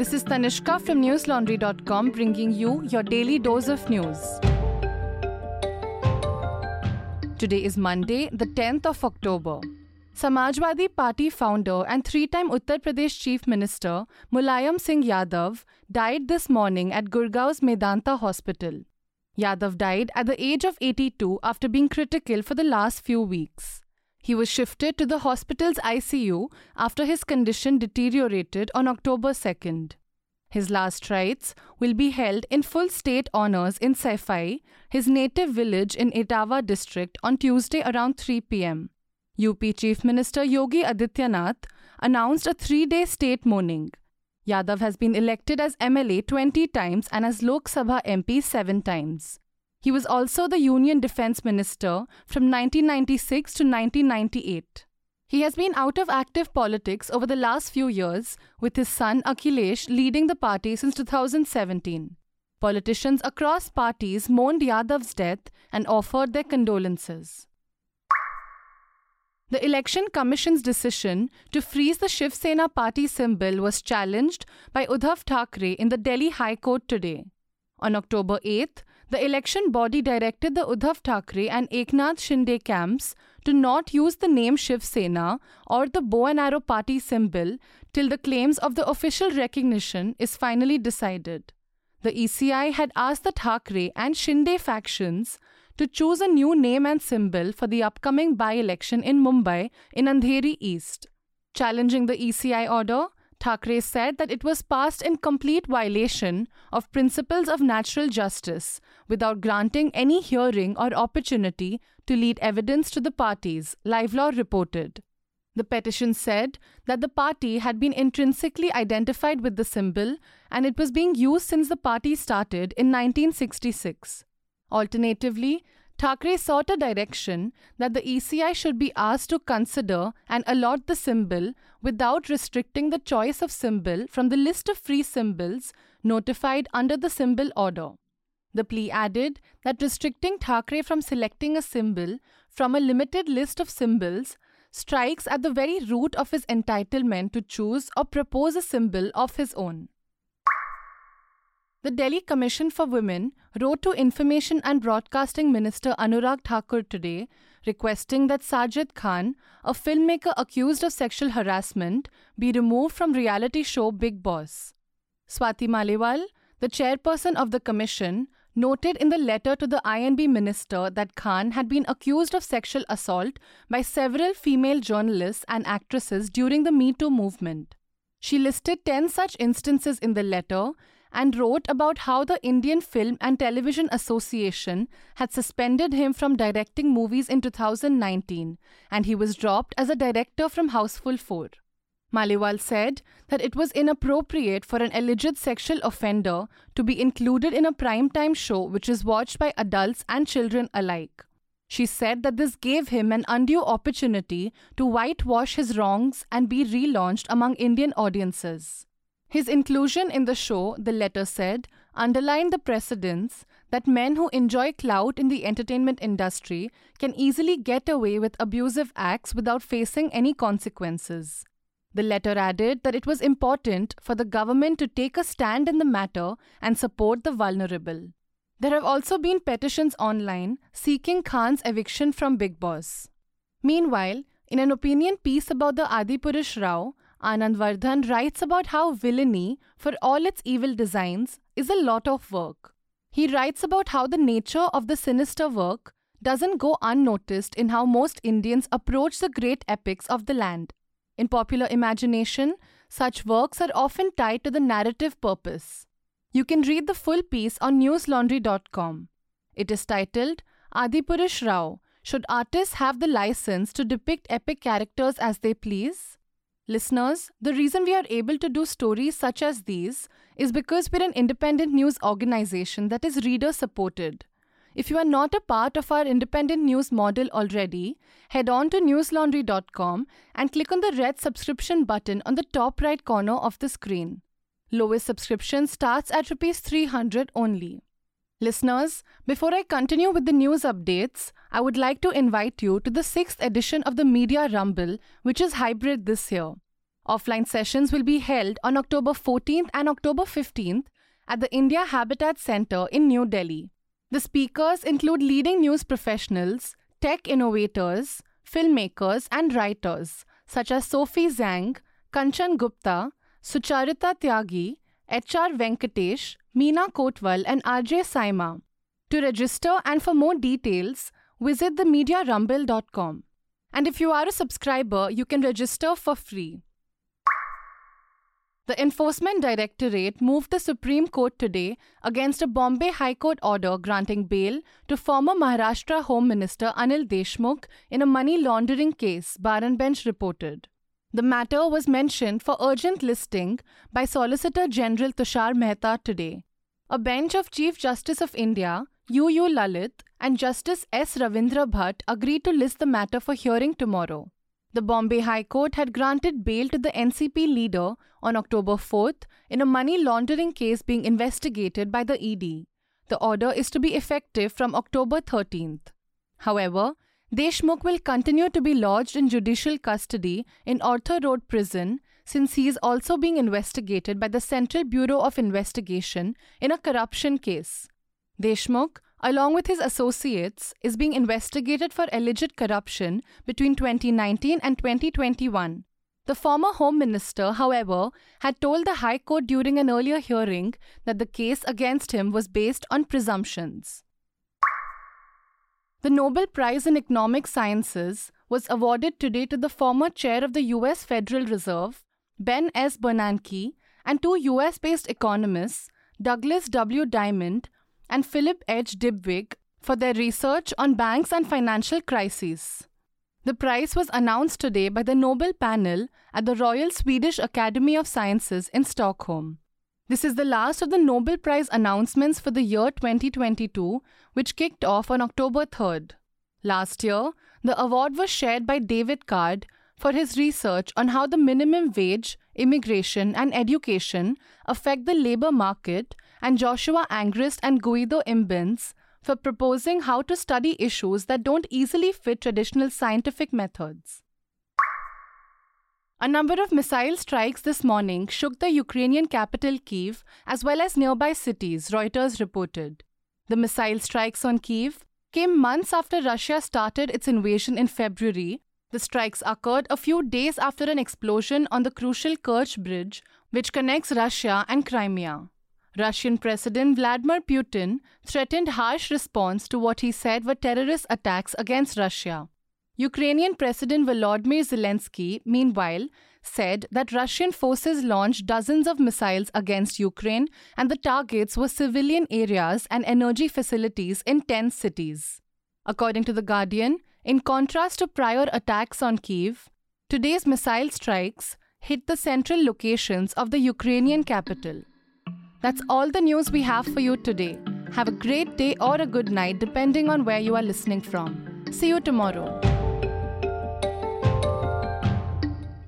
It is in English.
This is Tanishka from newslaundry.com bringing you your daily dose of news. Today is Monday, the 10th of October. Samajwadi Party founder and three time Uttar Pradesh Chief Minister Mulayam Singh Yadav died this morning at Gurgaon's Medanta Hospital. Yadav died at the age of 82 after being critical for the last few weeks. He was shifted to the hospital's ICU after his condition deteriorated on October 2nd. His last rites will be held in full state honors in Saifai, his native village in Etawah district, on Tuesday around 3 pm. UP Chief Minister Yogi Adityanath announced a three day state mourning. Yadav has been elected as MLA 20 times and as Lok Sabha MP 7 times. He was also the Union Defence Minister from 1996 to 1998. He has been out of active politics over the last few years, with his son Akhilesh leading the party since 2017. Politicians across parties mourned Yadav's death and offered their condolences. The Election Commission's decision to freeze the Shiv Sena party symbol was challenged by Uddhav Thackeray in the Delhi High Court today. On October 8th, the election body directed the Uddhav Thackeray and Eknath Shinde camps to not use the name Shiv Sena or the bow and arrow party symbol till the claims of the official recognition is finally decided. The ECI had asked the Thackeray and Shinde factions to choose a new name and symbol for the upcoming by election in Mumbai in Andheri East. Challenging the ECI order, Thackeray said that it was passed in complete violation of principles of natural justice without granting any hearing or opportunity to lead evidence to the parties, Live Law reported. The petition said that the party had been intrinsically identified with the symbol and it was being used since the party started in 1966. Alternatively, Thackeray sought a direction that the ECI should be asked to consider and allot the symbol without restricting the choice of symbol from the list of free symbols notified under the symbol order. The plea added that restricting Thackeray from selecting a symbol from a limited list of symbols strikes at the very root of his entitlement to choose or propose a symbol of his own. The Delhi Commission for Women wrote to Information and Broadcasting Minister Anurag Thakur today requesting that Sajid Khan, a filmmaker accused of sexual harassment, be removed from reality show Bigg Boss. Swati Maliwal, the chairperson of the commission, noted in the letter to the INB minister that Khan had been accused of sexual assault by several female journalists and actresses during the Me Too movement. She listed 10 such instances in the letter and wrote about how the Indian Film and Television Association had suspended him from directing movies in 2019 and he was dropped as a director from Housefull 4. Maliwal said that it was inappropriate for an alleged sexual offender to be included in a primetime show which is watched by adults and children alike. She said that this gave him an undue opportunity to whitewash his wrongs and be relaunched among Indian audiences. His inclusion in the show, the letter said, underlined the precedence that men who enjoy clout in the entertainment industry can easily get away with abusive acts without facing any consequences. The letter added that it was important for the government to take a stand in the matter and support the vulnerable. There have also been petitions online seeking Khan's eviction from Bigg Boss. Meanwhile, in an opinion piece about the Adipurush row, Anand Vardhan writes about how villainy, for all its evil designs, is a lot of work. He writes about how the nature of the sinister work doesn't go unnoticed in how most Indians approach the great epics of the land. In popular imagination, such works are often tied to the narrative purpose. You can read the full piece on newslaundry.com. It is titled Adipurush row Should Artists Have the License to Depict Epic Characters as They Please? Listeners, the reason we are able to do stories such as these is because we're an independent news organization that is reader supported. If you are not a part of our independent news model already, head on to newslaundry.com and click on the red subscription button on the top right corner of the screen. Lowest subscription starts at rupees 300 only. Listeners, before I continue with the news updates, I would like to invite you to the sixth edition of the Media Rumble, which is hybrid this year. Offline sessions will be held on October 14th and October 15th at the India Habitat Center in New Delhi. The speakers include leading news professionals, tech innovators, filmmakers, and writers such as Sophie Zhang, Kanchan Gupta, Sucharita Tyagi, HR Venkatesh, Meena Kotwal, and RJ Saima. To register and for more details, visit themediarumble.com. And if you are a subscriber, you can register for free. The Enforcement Directorate moved the Supreme Court today against a Bombay High Court order granting bail to former Maharashtra Home Minister Anil Deshmukh in a money laundering case, Bar and Bench reported. The matter was mentioned for urgent listing by Solicitor General Tushar Mehta today. A bench of Chief Justice of India, U. U. Lalit, and Justice S. Ravindra Bhat agreed to list the matter for hearing tomorrow. The Bombay High Court had granted bail to the NCP leader on October 4th in a money laundering case being investigated by the ED. The order is to be effective from October 13th. However, Deshmukh will continue to be lodged in judicial custody in Arthur Road Prison since he is also being investigated by the Central Bureau of Investigation in a corruption case. Deshmukh, along with his associates, is being investigated for alleged corruption between 2019 and 2021. The former Home Minister, however, had told the High Court during an earlier hearing that the case against him was based on presumptions. The Nobel Prize in Economic Sciences was awarded today to the former chair of the US Federal Reserve, Ben S. Bernanke, and two US based economists, Douglas W. Diamond and Philip H. Dybvig, for their research on banks and financial crises. The prize was announced today by the Nobel panel at the Royal Swedish Academy of Sciences in Stockholm. This is the last of the Nobel Prize announcements for the year 2022, which kicked off on October 3rd. Last year, the award was shared by David Card for his research on how the minimum wage, immigration, and education affect the labor market, and Joshua Angrist and Guido Imbens for proposing how to study issues that don't easily fit traditional scientific methods. A number of missile strikes this morning shook the Ukrainian capital Kiev as well as nearby cities, Reuters reported. The missile strikes on Kiev came months after Russia started its invasion in February. The strikes occurred a few days after an explosion on the crucial Kerch Bridge, which connects Russia and Crimea. Russian President Vladimir Putin threatened harsh response to what he said were terrorist attacks against Russia. Ukrainian President Volodymyr Zelensky, meanwhile, said that Russian forces launched dozens of missiles against Ukraine and the targets were civilian areas and energy facilities in 10 cities. According to The Guardian, in contrast to prior attacks on Kiev, today's missile strikes hit the central locations of the Ukrainian capital. That's all the news we have for you today. Have a great day or a good night, depending on where you are listening from. See you tomorrow.